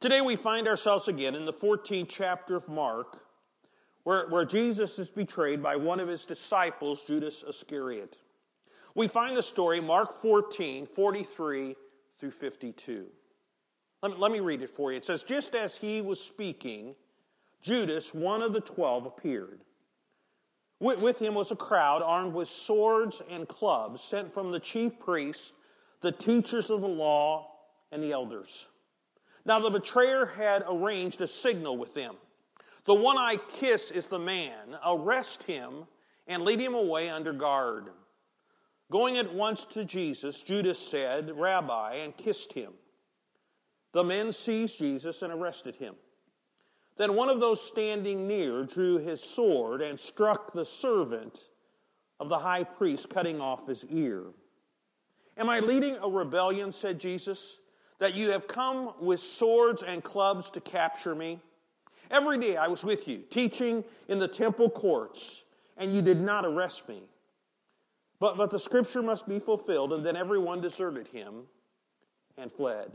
Today we find ourselves again in the 14th chapter of Mark, where, where Jesus is betrayed by one of his disciples, Judas Iscariot. We find the story, Mark 14, 43 through 52. Let me, let me read it for you. It says, Just as he was speaking, Judas, one of the twelve, appeared. With, with him was a crowd armed with swords and clubs sent from the chief priests, the teachers of the law, and the elders. Now the betrayer had arranged a signal with them. The one I kiss is the man. Arrest him and lead him away under guard. Going at once to Jesus, Judas said, Rabbi, and kissed him. The men seized Jesus and arrested him. Then one of those standing near drew his sword and struck the servant of the high priest, cutting off his ear. Am I leading a rebellion, said Jesus, that you have come with swords and clubs to capture me? Every day I was with you, teaching in the temple courts, and you did not arrest me. But, but the scripture must be fulfilled, and then everyone deserted him and fled.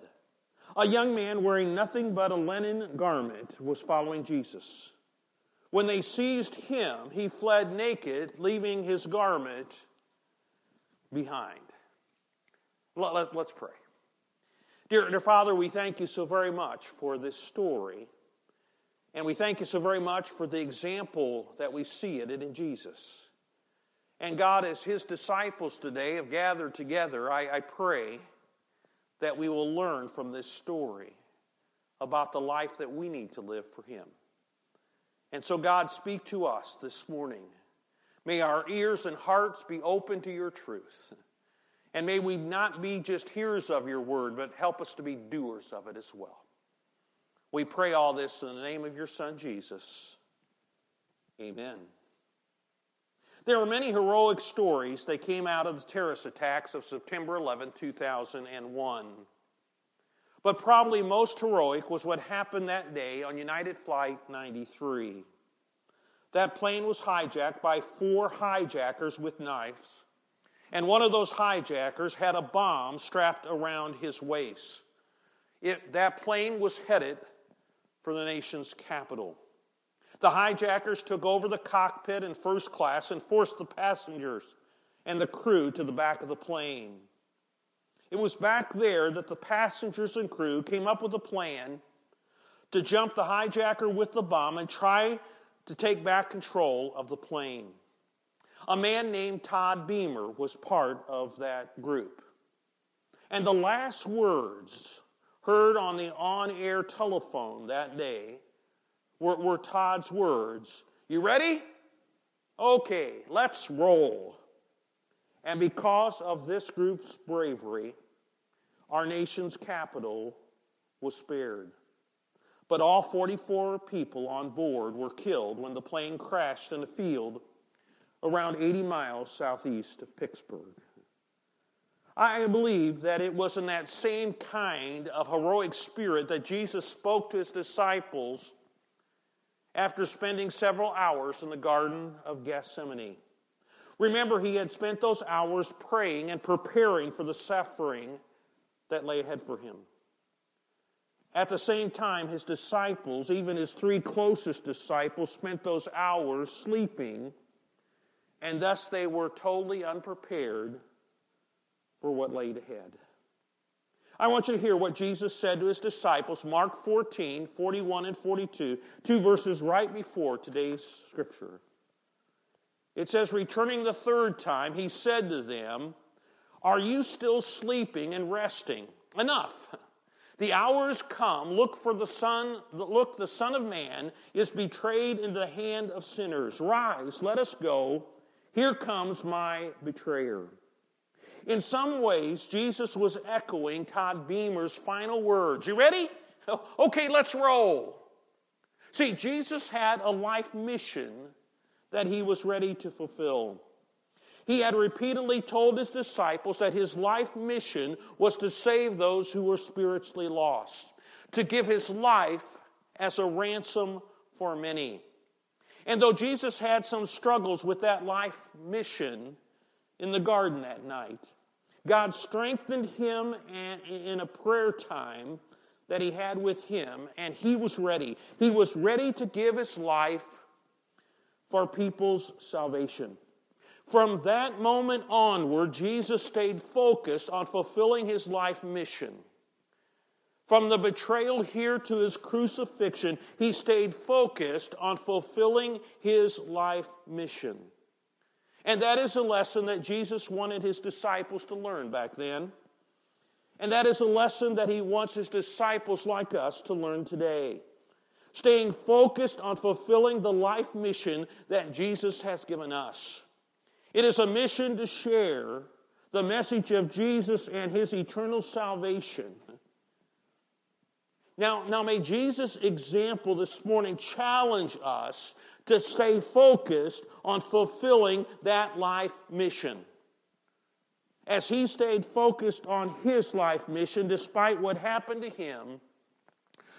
A young man wearing nothing but a linen garment was following Jesus. When they seized him, he fled naked, leaving his garment behind. Let, us let, pray. Dear, dear Father, we thank you so very much for this story. And we thank you so very much for the example that we see in it in Jesus. And God, as his disciples today have gathered together, I, I pray that we will learn from this story about the life that we need to live for him. And so, God, speak to us this morning. May our ears and hearts be open to your truth. And may we not be just hearers of your word, but help us to be doers of it as well. We pray all this in the name of your Son, Jesus. Amen. There are many heroic stories that came out of the terrorist attacks of September 11, 2001. But probably most heroic was what happened that day on United Flight 93. That plane was hijacked by four hijackers with knives, and one of those hijackers had a bomb strapped around his waist. It, that plane was headed for the nation's capital. The hijackers took over the cockpit in first class and forced the passengers and the crew to the back of the plane. It was back there that the passengers and crew came up with a plan to jump the hijacker with the bomb and try to take back control of the plane. A man named Todd Beamer was part of that group. And the last words heard on the on air telephone that day were, were Todd's words. You ready? Okay, let's roll. And because of this group's bravery, our nation's capital was spared. But all 44 people on board were killed when the plane crashed in a field around 80 miles southeast of Pittsburgh. I believe that it was in that same kind of heroic spirit that Jesus spoke to his disciples after spending several hours in the Garden of Gethsemane. Remember, he had spent those hours praying and preparing for the suffering that lay ahead for him. At the same time, his disciples, even his three closest disciples, spent those hours sleeping, and thus they were totally unprepared for what lay ahead. I want you to hear what Jesus said to his disciples, Mark 14, 41 and 42, two verses right before today's scripture. It says, Returning the third time, he said to them, Are you still sleeping and resting? Enough. The hour hours come. Look for the Son, look, the Son of Man is betrayed into the hand of sinners. Rise, let us go. Here comes my betrayer. In some ways, Jesus was echoing Todd Beamer's final words. You ready? Okay, let's roll. See, Jesus had a life mission that he was ready to fulfill. He had repeatedly told his disciples that his life mission was to save those who were spiritually lost, to give his life as a ransom for many. And though Jesus had some struggles with that life mission in the garden that night, God strengthened him in a prayer time that he had with him, and he was ready. He was ready to give his life for people's salvation. From that moment onward, Jesus stayed focused on fulfilling his life mission. From the betrayal here to his crucifixion, he stayed focused on fulfilling his life mission. And that is a lesson that Jesus wanted his disciples to learn back then. And that is a lesson that he wants his disciples like us to learn today. Staying focused on fulfilling the life mission that Jesus has given us. It is a mission to share the message of Jesus and his eternal salvation. Now, now may Jesus' example this morning challenge us to stay focused on fulfilling that life mission. As he stayed focused on his life mission, despite what happened to him,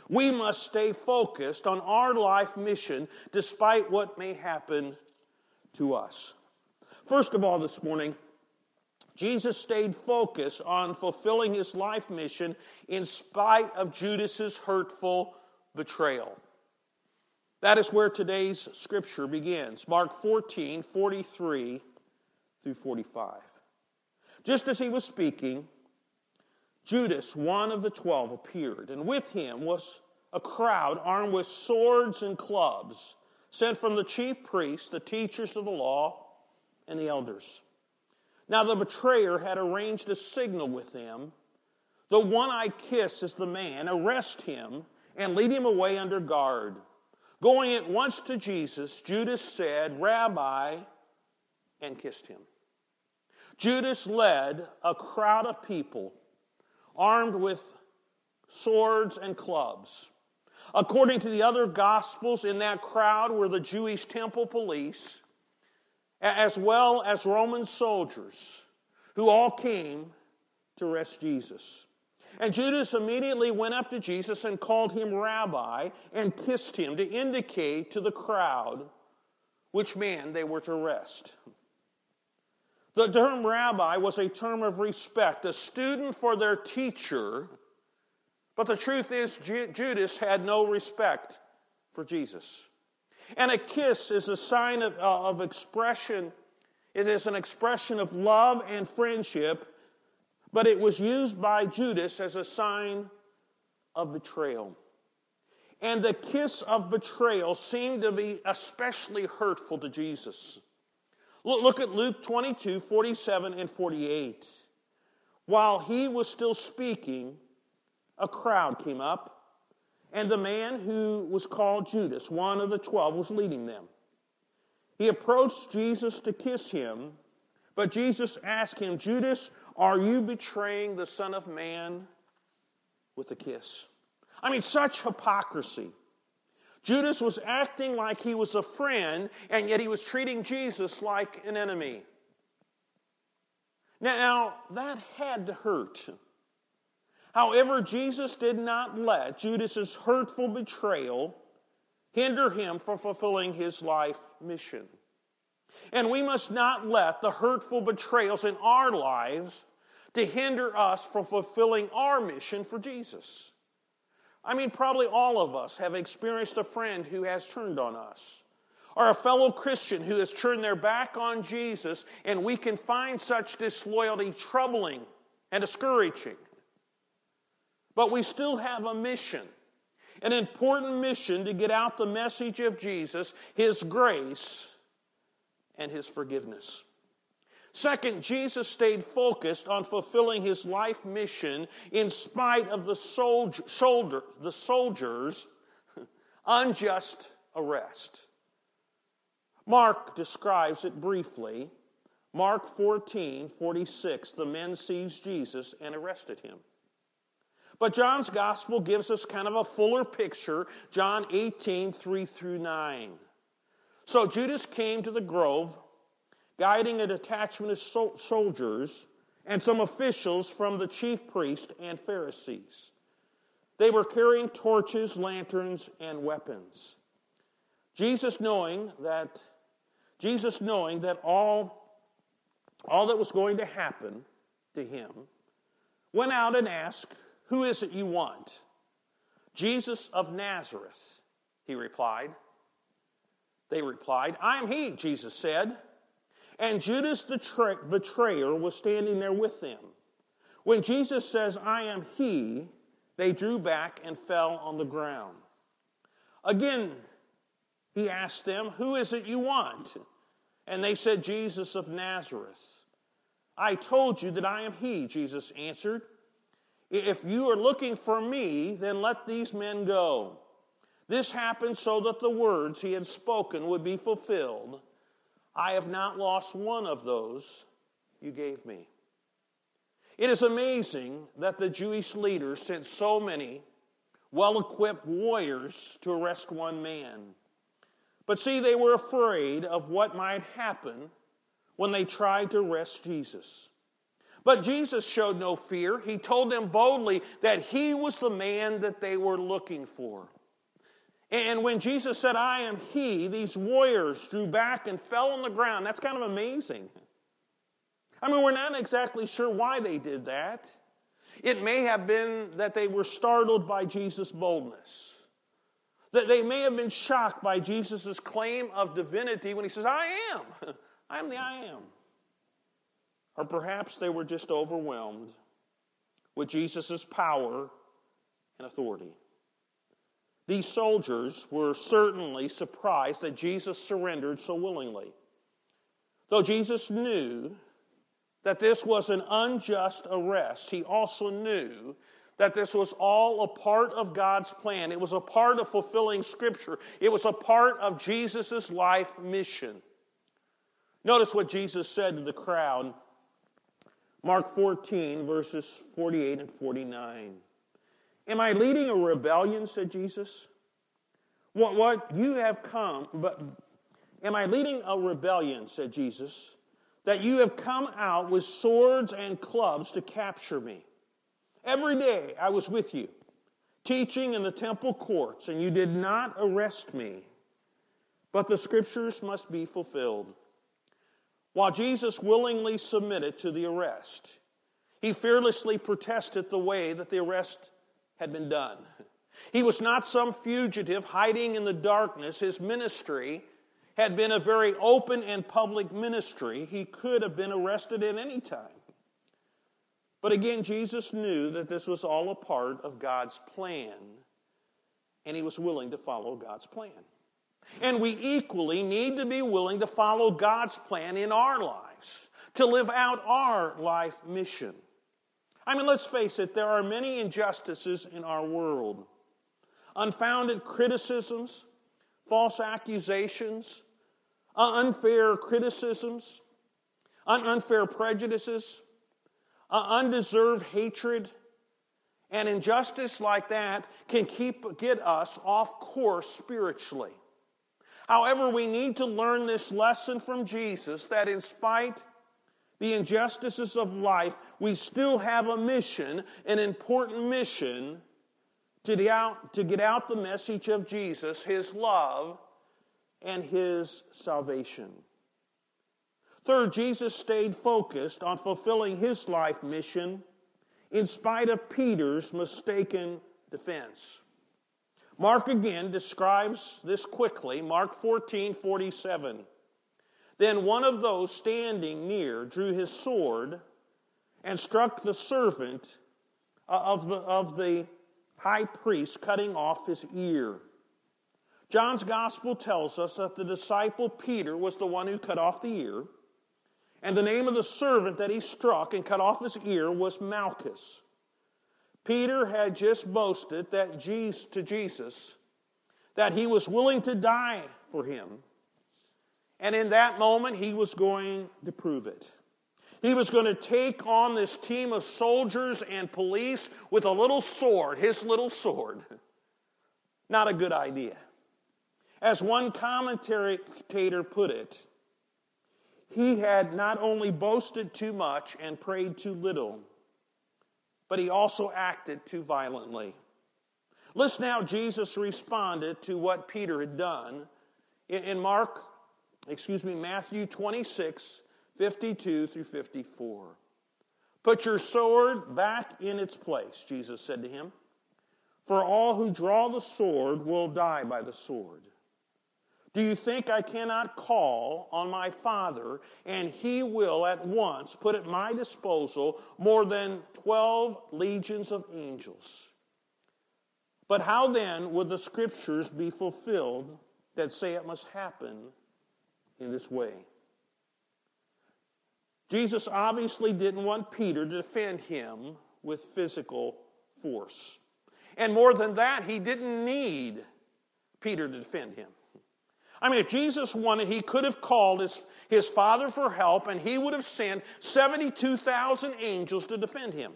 we must stay focused on our life mission despite what may happen to us. First of all, this morning, Jesus stayed focused on fulfilling his life mission in spite of Judas's hurtful betrayal. That is where today's scripture begins. Mark 14, 43 through 45. Just as he was speaking, Judas, one of the twelve, appeared, and with him was a crowd armed with swords and clubs, sent from the chief priests, the teachers of the law, and the elders. Now the betrayer had arranged a signal with them. The one I kiss is the man. Arrest him and lead him away under guard. Going at once to Jesus, Judas said, Rabbi, and kissed him. Judas led a crowd of people armed with swords and clubs. According to the other gospels, in that crowd were the Jewish temple police, as well as Roman soldiers who all came to arrest Jesus. And Judas immediately went up to Jesus and called him rabbi and kissed him to indicate to the crowd which man they were to arrest. The term rabbi was a term of respect, a student for their teacher. But the truth is, Judas had no respect for Jesus. And a kiss is a sign of, uh, of expression, it is an expression of love and friendship, but it was used by Judas as a sign of betrayal. And the kiss of betrayal seemed to be especially hurtful to Jesus. Look, look at Luke 22 47 and 48. While he was still speaking, a crowd came up, and the man who was called Judas, one of the twelve, was leading them. He approached Jesus to kiss him, but Jesus asked him, Judas, are you betraying the Son of Man with a kiss? I mean, such hypocrisy. Judas was acting like he was a friend, and yet he was treating Jesus like an enemy. Now, that had to hurt. However, Jesus did not let Judas's hurtful betrayal hinder him from fulfilling his life mission. And we must not let the hurtful betrayals in our lives to hinder us from fulfilling our mission for Jesus. I mean, probably all of us have experienced a friend who has turned on us, or a fellow Christian who has turned their back on Jesus, and we can find such disloyalty troubling and discouraging. But we still have a mission, an important mission to get out the message of Jesus, His grace, and His forgiveness. Second, Jesus stayed focused on fulfilling his life mission in spite of the, soldier, the soldiers' unjust arrest. Mark describes it briefly. Mark 14, 46, the men seized Jesus and arrested him. But John's gospel gives us kind of a fuller picture. John 18, 3 through 9. So Judas came to the grove guiding a detachment of soldiers and some officials from the chief priest and Pharisees. They were carrying torches, lanterns, and weapons. Jesus knowing that Jesus knowing that all all that was going to happen to him went out and asked, "Who is it you want?" Jesus of Nazareth, he replied. They replied, I am he, Jesus said. And Judas the tra- betrayer was standing there with them. When Jesus says, I am he, they drew back and fell on the ground. Again, he asked them, Who is it you want? And they said, Jesus of Nazareth. I told you that I am he, Jesus answered. If you are looking for me, then let these men go. This happened so that the words he had spoken would be fulfilled. I have not lost one of those you gave me. It is amazing that the Jewish leaders sent so many well equipped warriors to arrest one man. But see, they were afraid of what might happen when they tried to arrest Jesus. But Jesus showed no fear. He told them boldly that he was the man that they were looking for. And when Jesus said, I am he, these warriors drew back and fell on the ground. That's kind of amazing. I mean, we're not exactly sure why they did that. It may have been that they were startled by Jesus' boldness. That they may have been shocked by Jesus' claim of divinity when he says, I am. I am the I am. Or perhaps they were just overwhelmed with Jesus' power and authority. These soldiers were certainly surprised that Jesus surrendered so willingly. Though Jesus knew that this was an unjust arrest, he also knew that this was all a part of God's plan. It was a part of fulfilling Scripture, it was a part of Jesus' life mission. Notice what Jesus said to the crowd. Mark 14, verses 48 and 49. Am I leading a rebellion, said Jesus? What, what you have come, but am I leading a rebellion, said Jesus, that you have come out with swords and clubs to capture me? Every day I was with you, teaching in the temple courts, and you did not arrest me. But the scriptures must be fulfilled. While Jesus willingly submitted to the arrest, he fearlessly protested the way that the arrest had been done. He was not some fugitive hiding in the darkness. His ministry had been a very open and public ministry. He could have been arrested at any time. But again, Jesus knew that this was all a part of God's plan, and he was willing to follow God's plan. And we equally need to be willing to follow God's plan in our lives, to live out our life mission. I mean, let's face it, there are many injustices in our world unfounded criticisms, false accusations, uh, unfair criticisms, uh, unfair prejudices, uh, undeserved hatred. And injustice like that can keep, get us off course spiritually. However, we need to learn this lesson from Jesus that in spite the injustices of life, we still have a mission, an important mission to get out, to get out the message of Jesus, his love, and his salvation. Third, Jesus stayed focused on fulfilling his life mission in spite of Peter's mistaken defense. Mark again describes this quickly. Mark 14 47. Then one of those standing near drew his sword and struck the servant uh, of the, of the high priest, cutting off his ear. John's gospel tells us that the disciple Peter was the one who cut off the ear, and the name of the servant that he struck and cut off his ear was Malchus. Peter had just boasted that Jesus, to Jesus that he was willing to die for him. And in that moment, he was going to prove it. He was going to take on this team of soldiers and police with a little sword, his little sword. Not a good idea. As one commentator put it, he had not only boasted too much and prayed too little, but he also acted too violently. Listen how Jesus responded to what Peter had done in Mark, excuse me, Matthew 26, 52 through 54. Put your sword back in its place, Jesus said to him. For all who draw the sword will die by the sword. Do you think I cannot call on my Father, and he will at once put at my disposal more than 12 legions of angels? But how then would the scriptures be fulfilled that say it must happen in this way? Jesus obviously didn't want Peter to defend him with physical force. And more than that, he didn't need Peter to defend him. I mean, if Jesus wanted, he could have called his, his father for help and he would have sent 72,000 angels to defend him.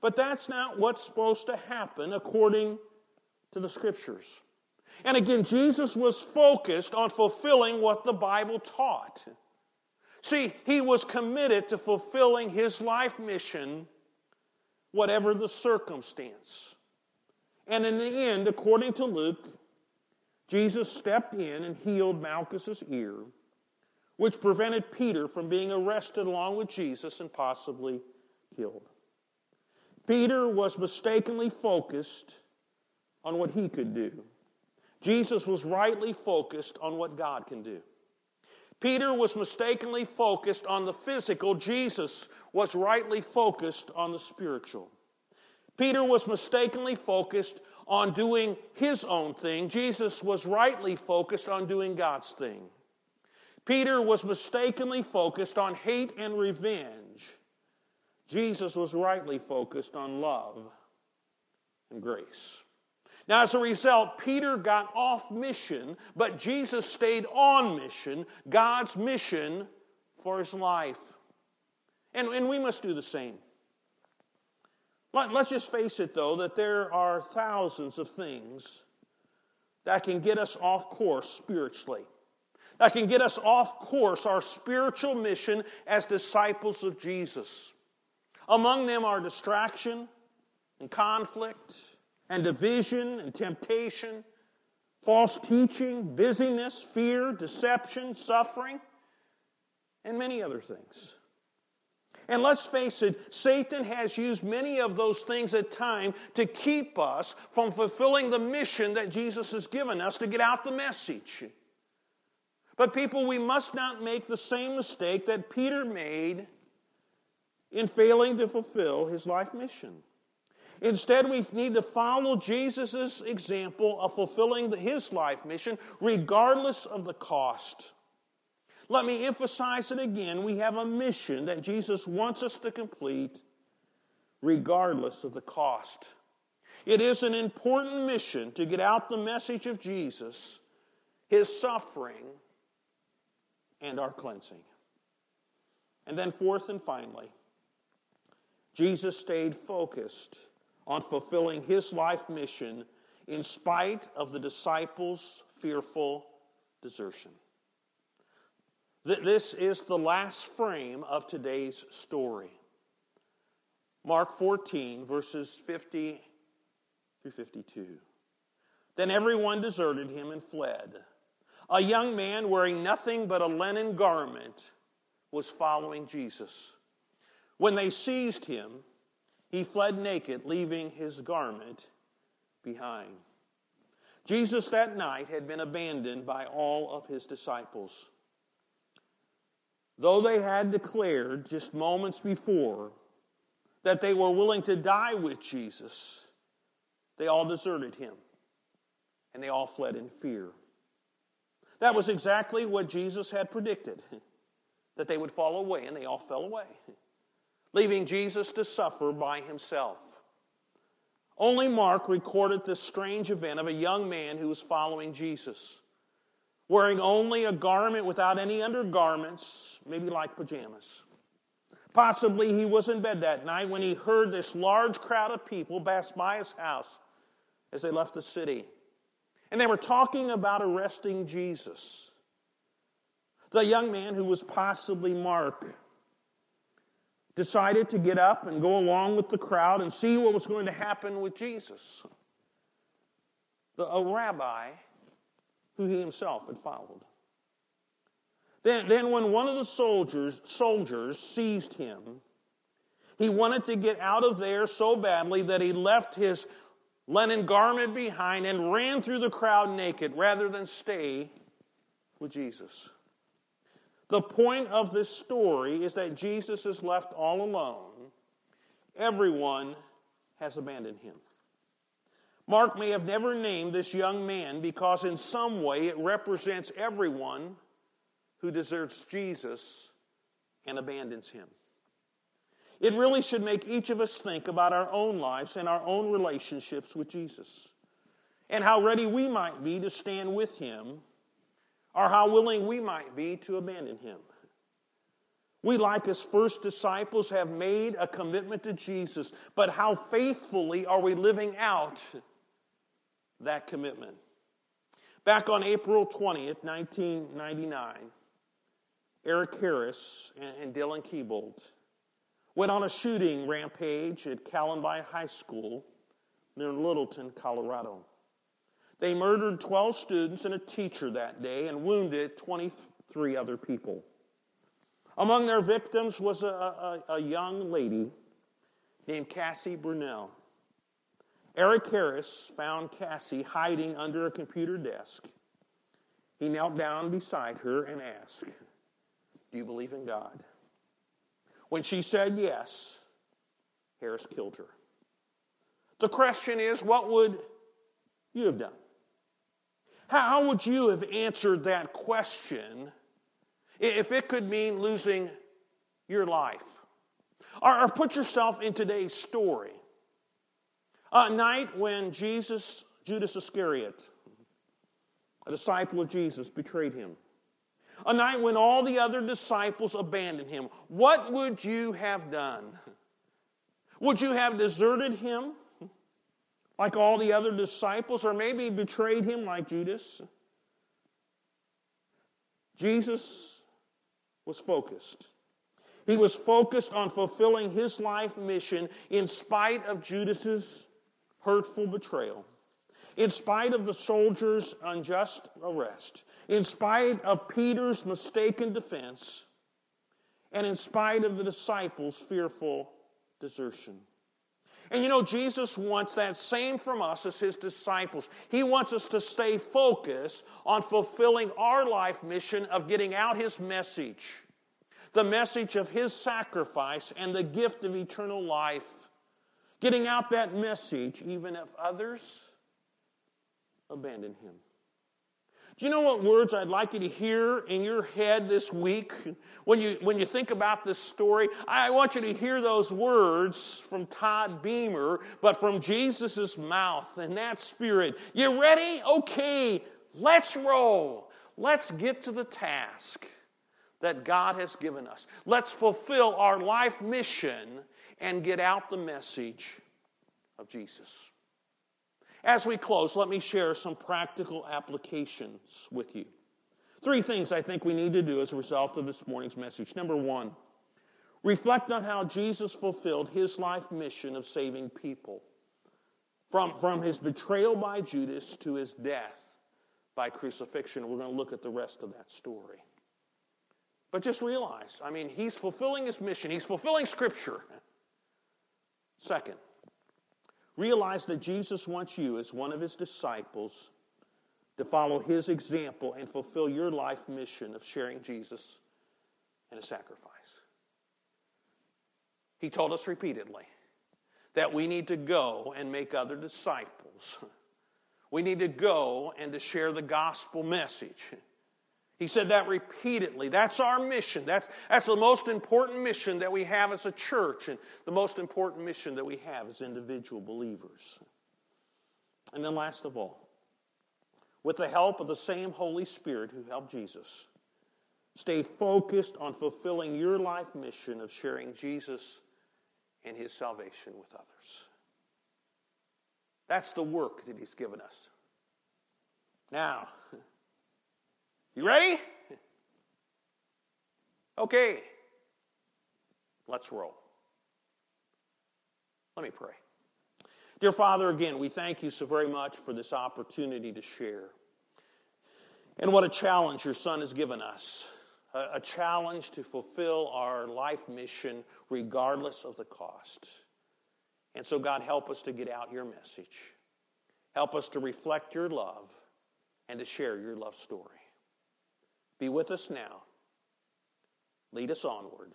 But that's not what's supposed to happen according to the scriptures. And again, Jesus was focused on fulfilling what the Bible taught. See, he was committed to fulfilling his life mission, whatever the circumstance. And in the end, according to Luke, Jesus stepped in and healed Malchus's ear, which prevented Peter from being arrested along with Jesus and possibly killed. Peter was mistakenly focused on what he could do. Jesus was rightly focused on what God can do. Peter was mistakenly focused on the physical, Jesus was rightly focused on the spiritual. Peter was mistakenly focused on doing his own thing. Jesus was rightly focused on doing God's thing. Peter was mistakenly focused on hate and revenge. Jesus was rightly focused on love and grace. Now, as a result, Peter got off mission, but Jesus stayed on mission, God's mission for his life. And, and we must do the same. Let, let's just face it, though, that there are thousands of things that can get us off course spiritually, that can get us off course, our spiritual mission as disciples of Jesus. Among them are distraction and conflict and division and temptation, false teaching, busyness, fear, deception, suffering, and many other things. And let's face it, Satan has used many of those things at time to keep us from fulfilling the mission that Jesus has given us to get out the message. But people, we must not make the same mistake that Peter made in failing to fulfill his life mission. Instead, we need to follow Jesus' example of fulfilling his life mission, regardless of the cost. Let me emphasize it again. We have a mission that Jesus wants us to complete, regardless of the cost. It is an important mission to get out the message of Jesus, his suffering, and our cleansing. And then, fourth and finally, Jesus stayed focused on fulfilling his life mission in spite of the disciples' fearful desertion. This is the last frame of today's story. Mark 14, verses 50 through 52. Then everyone deserted him and fled. A young man wearing nothing but a linen garment was following Jesus. When they seized him, he fled naked, leaving his garment behind. Jesus that night had been abandoned by all of his disciples. Though they had declared just moments before that they were willing to die with Jesus, they all deserted him and they all fled in fear. That was exactly what Jesus had predicted that they would fall away, and they all fell away leaving Jesus to suffer by himself. Only Mark recorded this strange event of a young man who was following Jesus, wearing only a garment without any undergarments, maybe like pajamas. Possibly he was in bed that night when he heard this large crowd of people pass by his house as they left the city. And they were talking about arresting Jesus. The young man who was possibly Mark decided to get up and go along with the crowd and see what was going to happen with Jesus. The, a rabbi who he himself had followed. Then, then when one of the soldiers, soldiers seized him, He wanted to get out of there so badly that he left his linen garment behind and ran through the crowd naked rather than stay with Jesus. The point of this story is that Jesus is left all alone. Everyone has abandoned him. Mark may have never named this young man because, in some way, it represents everyone who deserts Jesus and abandons him. It really should make each of us think about our own lives and our own relationships with Jesus and how ready we might be to stand with him or how willing we might be to abandon him. We, like his first disciples, have made a commitment to Jesus, but how faithfully are we living out that commitment? Back on April 20th, 1999, Eric Harris and Dylan Klebold went on a shooting rampage at Columbine High School near Littleton, Colorado. They murdered 12 students and a teacher that day and wounded 23 other people. Among their victims was a, a, a young lady named Cassie Bernall. Eric Harris found Cassie hiding under a computer desk. He knelt down beside her and asked, Do you believe in God? When she said yes, Harris killed her. The question is, what would you have done? How would you have answered that question if it could mean losing your life? Or, put yourself in today's story. A night when Jesus, Judas Iscariot, a disciple of Jesus, betrayed him. A night when all the other disciples abandoned him. What would you have done? Would you have deserted him like all the other disciples, or maybe betrayed him like Judas? Jesus was focused. He was focused on fulfilling his life mission in spite of Judas's hurtful betrayal, in spite of the soldier's unjust arrest, in spite of Peter's mistaken defense, and in spite of the disciples' fearful desertion. And you know, Jesus wants that same from us as his disciples. He wants us to stay focused on fulfilling our life mission of getting out his message, the message of his sacrifice and the gift of eternal life. Getting out that message, even if others abandon him. Do you know what words I'd like you to hear in your head this week when you, when you think about this story? I want you to hear those words from Todd Beamer, but from Jesus' mouth and that spirit. You ready? Okay, let's roll. Let's get to the task that God has given us. Let's fulfill our life mission and get out the message of Jesus. As we close, let me share some practical applications with you. Three things I think we need to do as a result of this morning's message. Number one, reflect on how Jesus fulfilled his life mission of saving people. From, from his betrayal by Judas to his death by crucifixion. We're going to look at the rest of that story. But just realize, I mean, he's fulfilling his mission, he's fulfilling Scripture. Second, Realize that Jesus wants you, as one of his disciples, to follow his example and fulfill your life mission of sharing Jesus and a sacrifice. He told us repeatedly that we need to go and make other disciples. We need to go and to share the gospel message. He said that repeatedly. That's our mission. That's, that's the most important mission that we have as a church and the most important mission that we have as individual believers. And then, last of all, with the help of the same Holy Spirit who helped Jesus, stay focused on fulfilling your life mission of sharing Jesus and his salvation with others. That's the work that he's given us. Now, you ready? Okay. Let's roll. Let me pray. Dear Father, again, we thank you so very much for this opportunity to share. And what a challenge your Son has given us a, a challenge to fulfill our life mission regardless of the cost. And so, God, help us to get out your message. Help us to reflect your love and to share your love story. Be with us now. Lead us onward.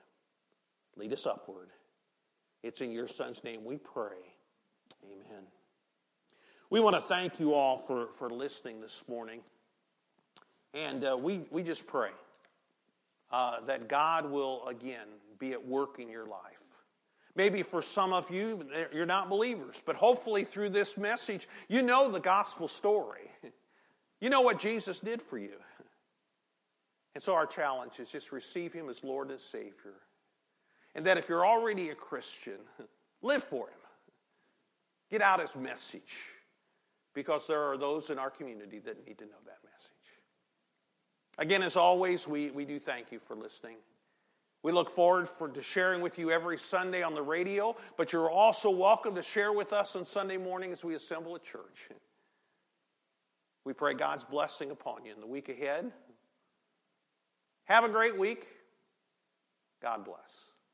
Lead us upward. It's in your Son's name we pray. Amen. We want to thank you all for, for listening this morning. And uh, we, we just pray uh, that God will, again, be at work in your life. Maybe for some of you, you're not believers, but hopefully through this message, you know the gospel story. You know what Jesus did for you. And so our challenge is just receive Him as Lord and Savior. And that if you're already a Christian, live for Him. Get out His message because there are those in our community that need to know that message. Again, as always, we, we do thank you for listening. We look forward for, to sharing with you every Sunday on the radio, but you're also welcome to share with us on Sunday morning as we assemble at church. We pray God's blessing upon you in the week ahead. Have a great week. God bless.